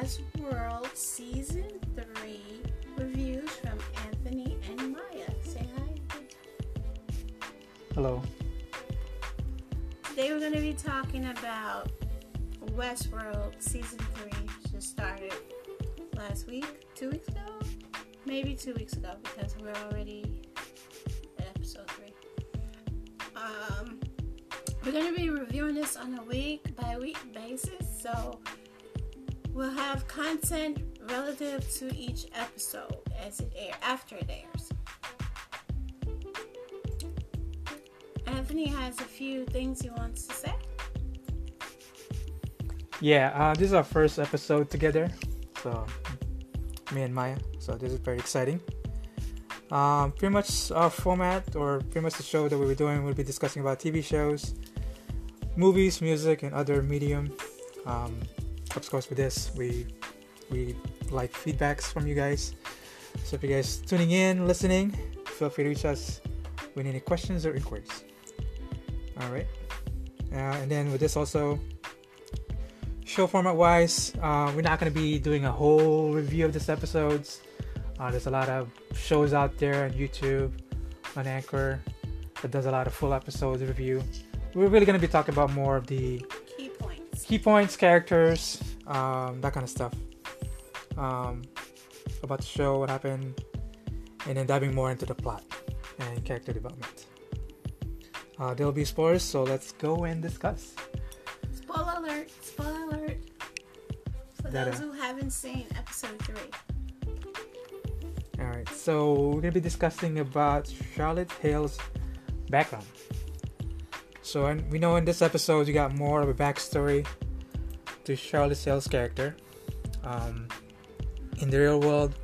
Westworld Season 3 reviews from Anthony and Maya. Say hi. Hello. Today we're going to be talking about Westworld Season 3. Just started last week, two weeks ago? Maybe two weeks ago because we're already at episode 3. Um, we're going to be reviewing this on a week by week basis, so we'll have content relative to each episode as it air after it airs. Anthony has a few things he wants to say. Yeah, uh, this is our first episode together. So, me and Maya. So, this is very exciting. Um, pretty much our format, or pretty much the show that we'll be doing, we'll be discussing about TV shows, movies, music, and other medium. Um, of course, with this, we we like feedbacks from you guys. So, if you guys tuning in, listening, feel free to reach us with any questions or inquiries. All right. Uh, and then with this also, show format wise, uh, we're not going to be doing a whole review of this episodes. Uh, there's a lot of shows out there on YouTube, on Anchor, that does a lot of full episodes review. We're really going to be talking about more of the Key points. characters, um, that kind of stuff. Um, about the show, what happened, and then diving more into the plot and character development. Uh, there'll be spoilers, so let's go and discuss. Spoiler alert! Spoiler alert! For those who haven't seen episode three. All right, so we're gonna be discussing about Charlotte Hale's background. So, and we know in this episode you got more of a backstory to Charlotte Hale's character. Um, in the real world,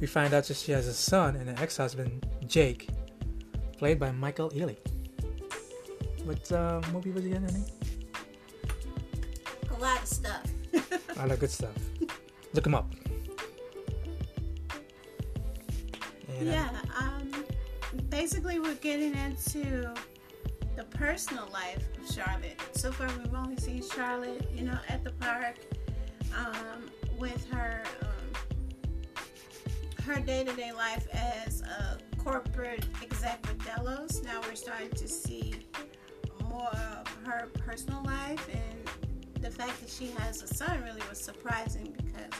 we find out that she has a son and an ex-husband, Jake, played by Michael Ealy. What uh, movie was he in? Honey? A lot of stuff. A lot of good stuff. Look him up. And, uh, yeah. Um. Basically, we're getting into the personal life of Charlotte. So far, we've only seen Charlotte, you know, at the park, um, with her um, her day to day life as a corporate exec with Delos. Now we're starting to see more of her personal life, and the fact that she has a son really was surprising because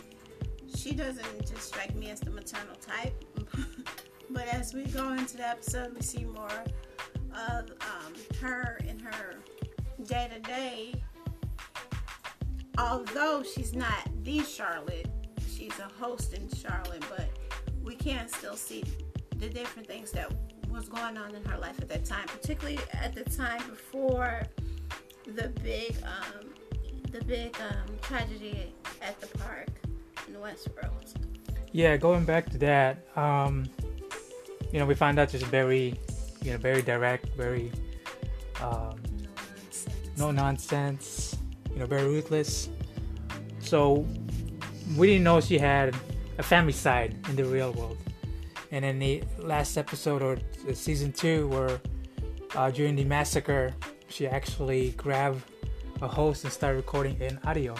she doesn't just strike me as the maternal type. but as we go into the episode, we see more of um, her in her day to day. Although she's not the Charlotte, she's a host in Charlotte, but we can still see the different things that was going on in her life at that time, particularly at the time before the big, um, the big um, tragedy at the park in Westworld. Yeah, going back to that, um, you know, we find out just very, you know, very direct, very um, No nonsense. no nonsense, you know, very ruthless. So we didn't know she had a family side in the real world. And in the last episode or season two, where uh, during the massacre, she actually grabbed a host and started recording an audio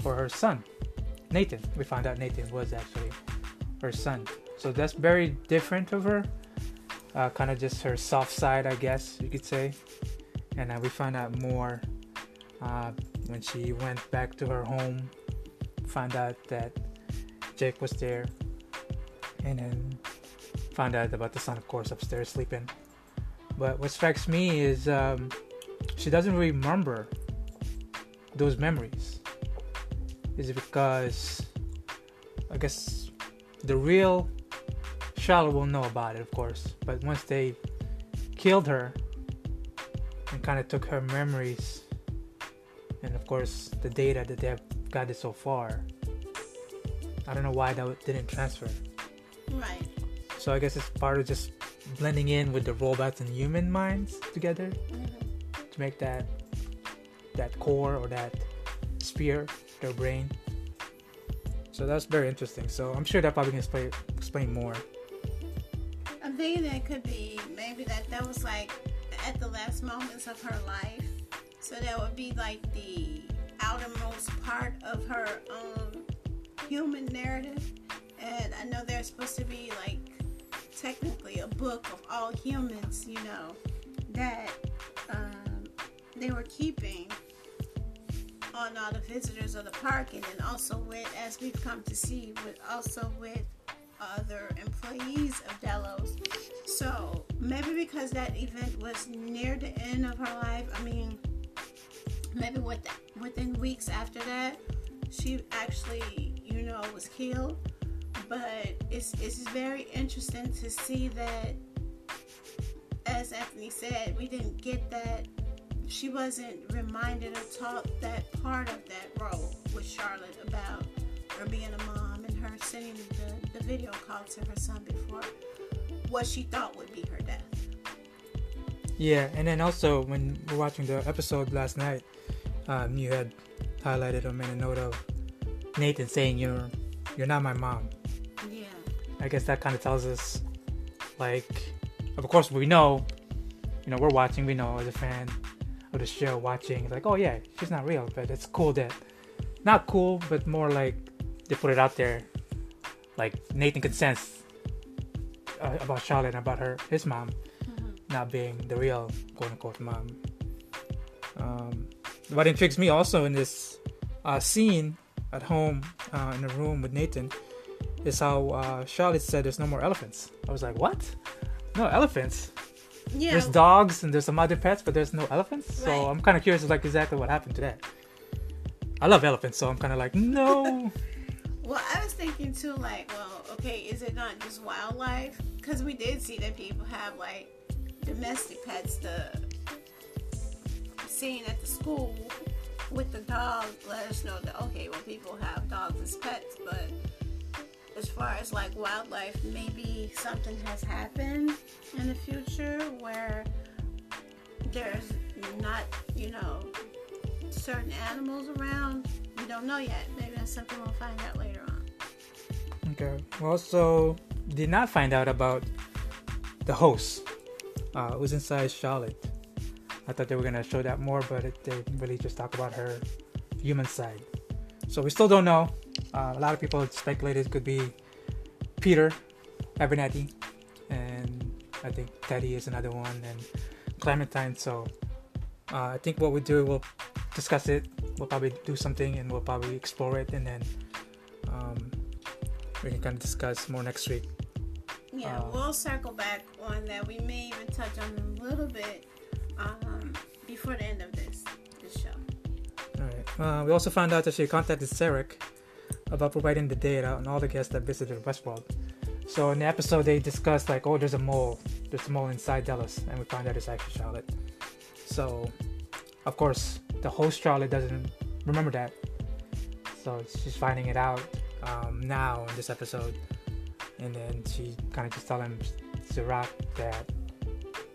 for her son, Nathan. We found out Nathan was actually her son. So that's very different of her. Uh, kind of just her soft side, I guess you could say. And uh, we found out more uh, when she went back to her home. Found out that Jake was there, and then found out about the son, of course, upstairs sleeping. But what strikes me is um, she doesn't remember those memories. Is because I guess the real Charlotte will know about it, of course. But once they killed her and kind of took her memories and, of course, the data that they have gathered so far, I don't know why that didn't transfer. Right. So I guess it's part of just blending in with the robots and human minds together Mhm. to make that that core or that sphere their brain. So that's very interesting. So I'm sure that probably can explain explain more. I'm that could be maybe that that was like at the last moments of her life. So that would be like the outermost part of her um, human narrative. And I know there's supposed to be like technically a book of all humans, you know, that um, they were keeping on all the visitors of the park, and then also with, as we've come to see, with also with other employees of Delos. So maybe because that event was near the end of her life, I mean, maybe with, within weeks after that, she actually, you know, was killed. But it's it's very interesting to see that, as Anthony said, we didn't get that. She wasn't reminded or taught that part of that role with Charlotte about her being a mom her sending the, the video call to her son before what she thought would be her death. Yeah, and then also when we're watching the episode last night, um, you had highlighted or made a note of Nathan saying you're you're not my mom. Yeah. I guess that kind of tells us, like, of course we know, you know, we're watching, we know as a fan of the show watching, it's like, oh yeah, she's not real, but it's cool that, not cool, but more like they put it out there, like Nathan could sense uh, about Charlotte and about her, his mom, Mm-hmm. not being the real quote unquote mom. Um, what intrigues me also in this uh, scene at home uh, in the room with Nathan is how uh, Charlotte said there's no more elephants. I was like, what? No elephants? Yeah. There's dogs and there's some other pets, but there's no elephants. Right. So I'm kind of curious, like exactly what happened to that. I love elephants, so I'm kind of like, no. Well, I thinking too, like, well, okay, is it not just wildlife? Because we did see that people have like domestic pets. The scene at the school with the dog let us know that okay, well, people have dogs as pets, but as far as like wildlife, maybe something has happened in the future where there's not, you know, certain animals around. We don't know yet. Maybe that's something we'll find out later We also did not find out about the host. Uh, who's inside Charlotte. I thought they were gonna show that more, but it, they really just talk about her human side. So we still don't know. Uh, a lot of people speculated it could be Peter Abernathy, and I think Teddy is another one, and Clementine. So uh, I think what we do, we'll discuss it. We'll probably do something, and we'll probably explore it, and then um, we can kind of discuss more next week. Yeah, Uh, we'll circle back on that. We may even touch on a little bit um, before the end of this this show. All right. Uh, we also found out that she contacted Serac about providing the data on all the guests that visited Westworld. So in the episode, they discussed like, oh, there's a mole. There's a mole inside Delos, and we find out it's actually Charlotte. So, of course, the host Charlotte doesn't remember that. So she's finding it out um, now in this episode, and then she kind of just telling Serac that,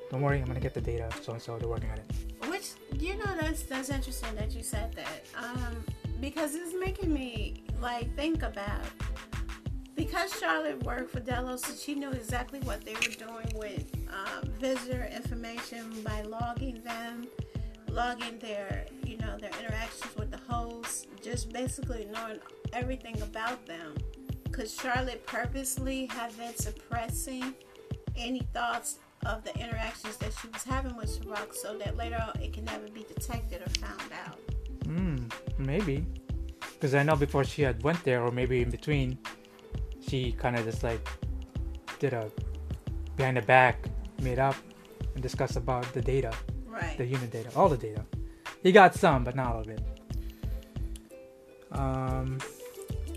don't worry, I'm gonna get the data. So and so, they're working on it. Which you know that's that's interesting that you said that um, because it's making me like think about because Charlotte worked for Delos, so she knew exactly what they were doing with um, visitor information by logging them, logging their you know their interactions with the host, just basically knowing everything about them. Because Charlotte purposely had been suppressing any thoughts of the interactions that she was having with Serac so that later on it can never be detected or found out. Hmm, maybe. Because I know before she had went there, or maybe in between, she kind of just like did a behind the back, made up, and discussed about the data, Right. the human data, all the data. He got some, but not all of it. Um,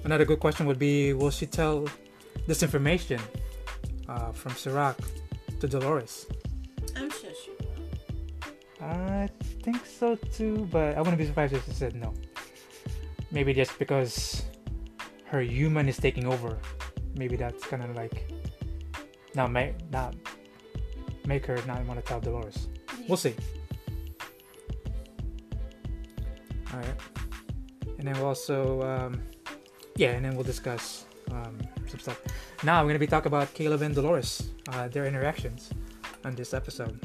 another good question would be: Will she tell this information uh, from Serac to Dolores? I'm sure she will. I think so too, but I wouldn't be surprised if she said no. Maybe just because her human is taking over. Maybe that's kind of like not make not make her not want to tell Dolores. We'll see. All right, and then we'll also um, yeah, and then we'll discuss um, some stuff. Now we're gonna be talking about Caleb and Dolores, uh, their interactions on this episode.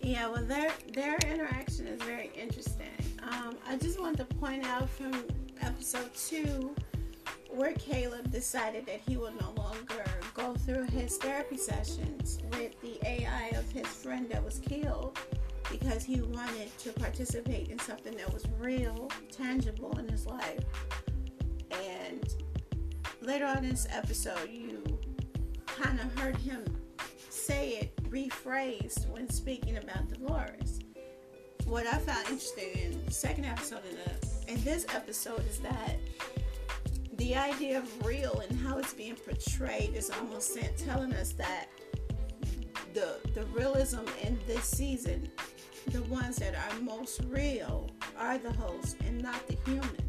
Yeah, well, their their interaction is very interesting. Um, I just want to point out from episode two where Caleb decided that he would no longer go through his therapy sessions with the AI of his friend that was killed because he wanted to participate in something that was real, tangible in his life. And later on in this episode, you kind of heard him say it rephrased when speaking about Dolores. What I found interesting in the second episode in this episode is that the idea of real and how it's being portrayed is almost telling us that the the realism in this season, the ones that are most real are the hosts and not the humans.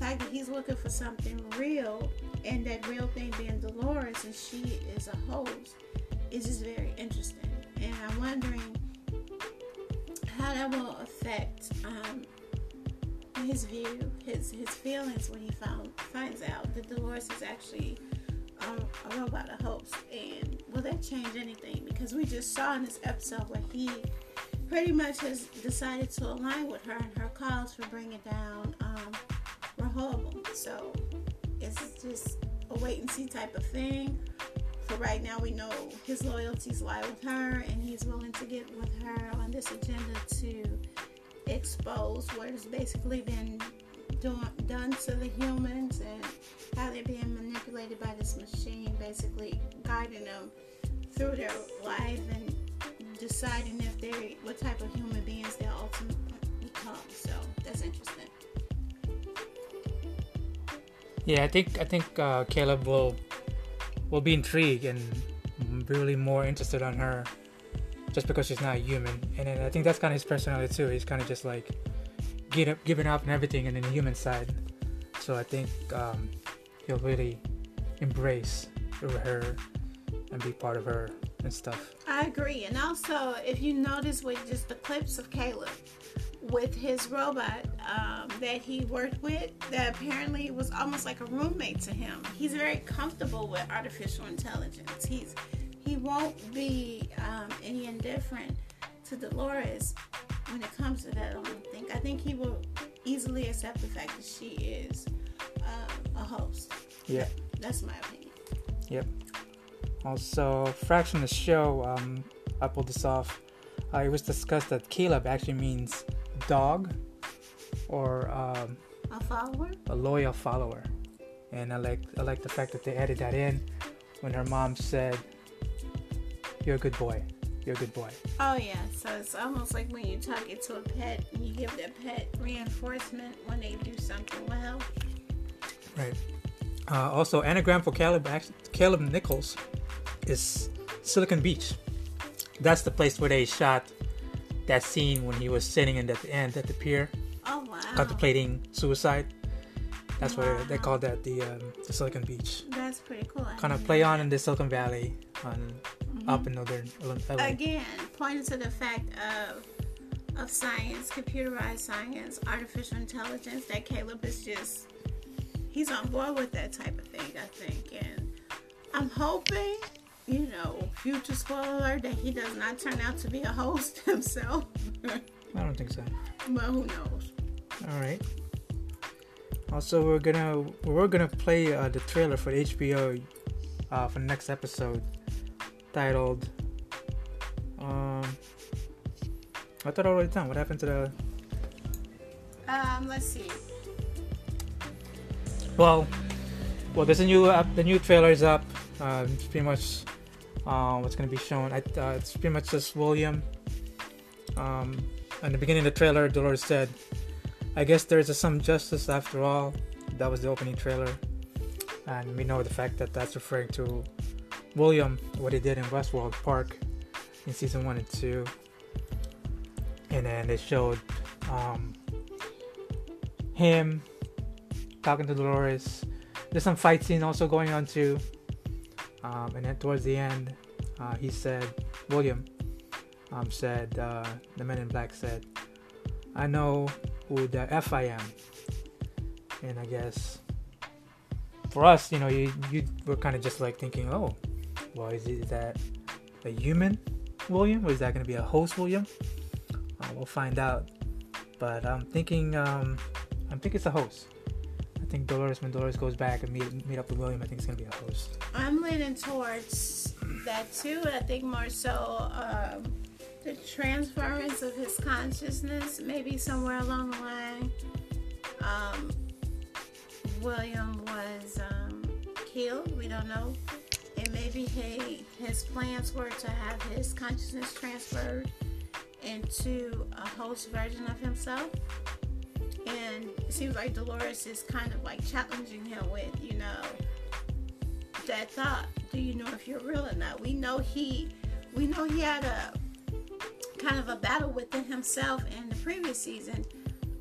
Fact that he's looking for something real and that real thing being Dolores and she is a host is just very interesting. And I'm wondering how that will affect um, his view, his his feelings when he found finds out that Dolores is actually um, a robot, a host, and will that change anything? Because we just saw in this episode where he pretty much has decided to align with her, and her calls for bringing down um, So it's just a wait and see type of thing. For right now, we know his loyalties lie with her, and he's willing to get with her on this agenda to expose what has basically been done to the humans and how they're being manipulated by this machine, basically guiding them through their life and deciding if they what type of human beings they'll ultimately become. So that's interesting. Yeah, I think I think uh, Caleb will will be intrigued and really more interested on her just because she's not human. And then I think that's kind of his personality too. He's kind of just like get up, giving up and everything, and then the human side. So I think um, he'll really embrace her and be part of her and stuff. I agree. And also, if you notice with just the clips of Caleb with his robot um, that he worked with, that apparently was almost like a roommate to him. He's very comfortable with artificial intelligence. He's he won't be um, any indifferent to Dolores when it comes to that. I don't think. I think he will easily accept the fact that she is um, a host. Yeah, that's my opinion. Yep. Also, fraction of the show, um, I pulled this off. Uh, it was discussed that Caleb actually means dog or um, a follower, a loyal follower. And I like I like the fact that they added that in when her mom said you're a good boy. You're a good boy. Oh yeah, so it's almost like when you talk it to a pet and you give the pet reinforcement when they do something well. Right. Uh, also, anagram for Caleb Caleb Nichols is Silicon Beach. That's the place where they shot that scene when he was sitting in at the end at the pier, oh, wow. contemplating suicide. That's wow. what they call that the um, the Silicon Beach. That's pretty cool. Kind of play on in the Silicon Valley on up in northern LA. Again, pointing to the fact of of science, computerized science, artificial intelligence, that Caleb is just he's on board with that type of thing, I think. And I'm hoping, you know, future spoiler that he does not turn out to be a host himself. I don't think so. But who knows? All right. Also, we're gonna we're gonna play uh, the trailer for HBO uh, for the next episode titled um I thought I already down. What happened to the um let's see. Well well there's a new uh, the new trailer is up. Uh, it's pretty much uh, what's gonna be shown. I, uh, it's pretty much just William. Um, in the beginning of the trailer, Dolores said, "I guess there's some justice after all." That was the opening trailer, and we know the fact that that's referring to William what he did in Westworld Park in season one and two, and then they showed um, him talking to Dolores. There's some fight scene also going on too, um, and then towards the end, uh, he said William um, said uh, the Men in Black said, "I know who the F I am," and I guess for us, you know, you you were kind of just like thinking, oh, well, is, it, is that a human William or is that going to be a host William? Uh, we'll find out. But I'm thinking, um, I think it's a host. Think Dolores when Dolores goes back and meet meet up with William, I think it's going to be a host. I'm leaning towards that too. I think more so um, the transference of his consciousness, maybe somewhere along the line. Um, William was um, killed. We don't know. And maybe he, his plans were to have his consciousness transferred into a host version of himself. And it seems like Dolores is kind of like challenging him with, you know, that thought. Do you know if you're real or not? We know he, we know he had a kind of a battle within himself in the previous season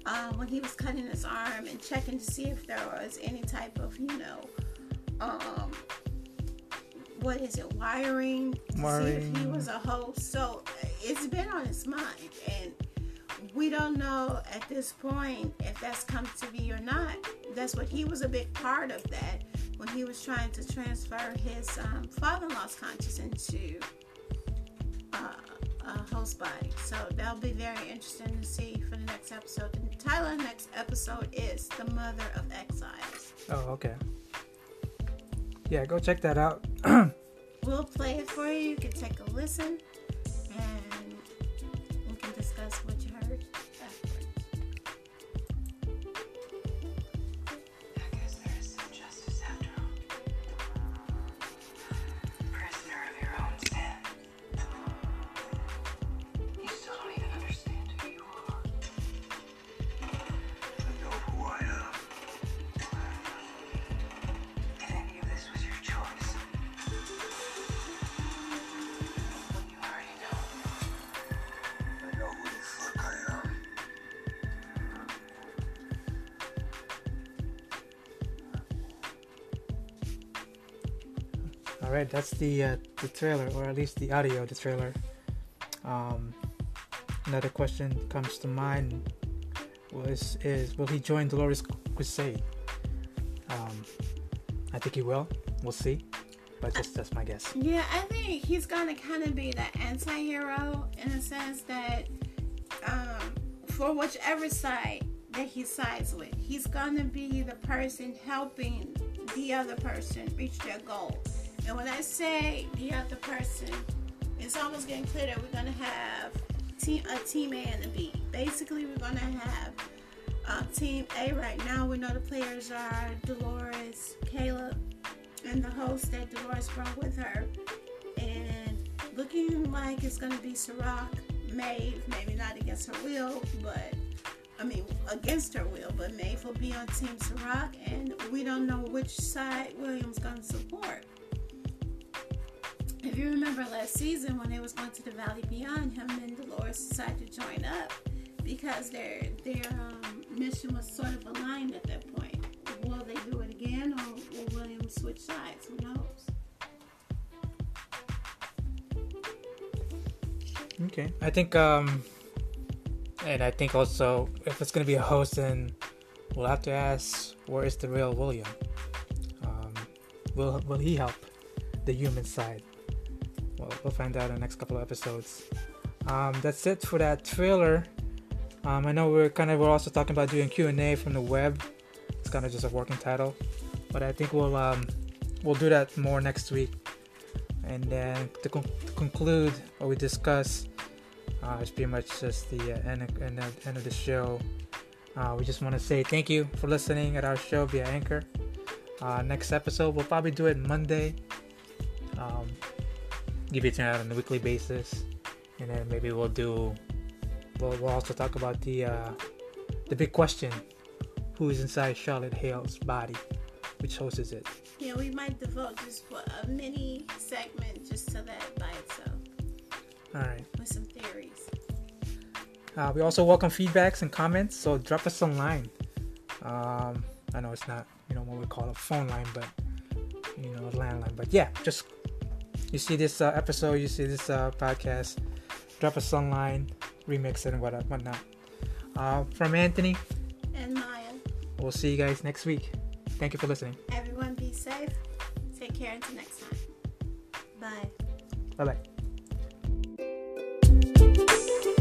uh, when he was cutting his arm and checking to see if there was any type of, you know, um, what is it, wiring, to Wiring. see if he was a host. So it's been on his mind, and we don't know at this point if that's come to be or not. That's what he was a big part of that when he was trying to transfer his um, father-in-law's conscious into uh, a host body. So that'll be very interesting to see for the next episode. The title the next episode is "The Mother of Exiles." Oh, okay. Yeah, go check that out. We'll play it for you. You can take a listen, and All right, that's the uh, the trailer, or at least the audio of the trailer. Um, another question comes to mind was is will he join Dolores Crusade? Um, I think he will. We'll see, but just that's my guess. Yeah, I think he's gonna kind of be the anti-hero in a sense that um, for whichever side that he sides with, he's gonna be the person helping the other person reach their goal. And when I say the other person, it's almost getting clear that we're gonna have team a team A and a B. Basically, we're gonna have uh, team A right now. We know the players are Dolores, Caleb, and the host that Dolores brought with her. And looking like it's gonna be Serac, Maeve, maybe not against her will, but I mean against her will, but Maeve will be on Team Serac, and we don't know which side William's gonna support. You remember last season when they was going to the Valley Beyond, him and Dolores decided to join up because their their um, mission was sort of aligned at that point. Will they do it again, or will William switch sides? Who knows? Okay, I think um, and I think also if it's gonna be a host, then we'll have to ask where is the real William? Um, will will he help the human side? Well, find out in the next couple of episodes. Um, that's it for that trailer. Um, I know we're kind of we're also talking about doing Q and A from the web. It's kind of just a working title, but I think we'll um, we'll do that more next week. And then to, con- to conclude what we discuss, uh, it's pretty much just the uh, end, of, end, of, end of the show. Uh, we just want to say thank you for listening at our show via Anchor. Uh, next episode, we'll probably do it Monday. Um, give it out on a weekly basis, and then maybe we'll do. We'll, we'll also talk about the uh, the big question: Who is inside Charlotte Hale's body? Which host is it? Yeah, we might devote just a mini segment just to that by itself All right. with some theories. Uh, we also welcome feedbacks and comments, so drop us a line. Um, I know it's not, you know, what we call a phone line, but you know, a landline. But yeah, just you see this uh, episode, you see this uh, podcast, drop us online, remix it and what whatnot. Uh, from Anthony, And Maya, we'll see you guys next week. Thank you for listening. everyone be safe. Take care until next time. Bye. Bye bye. Bye.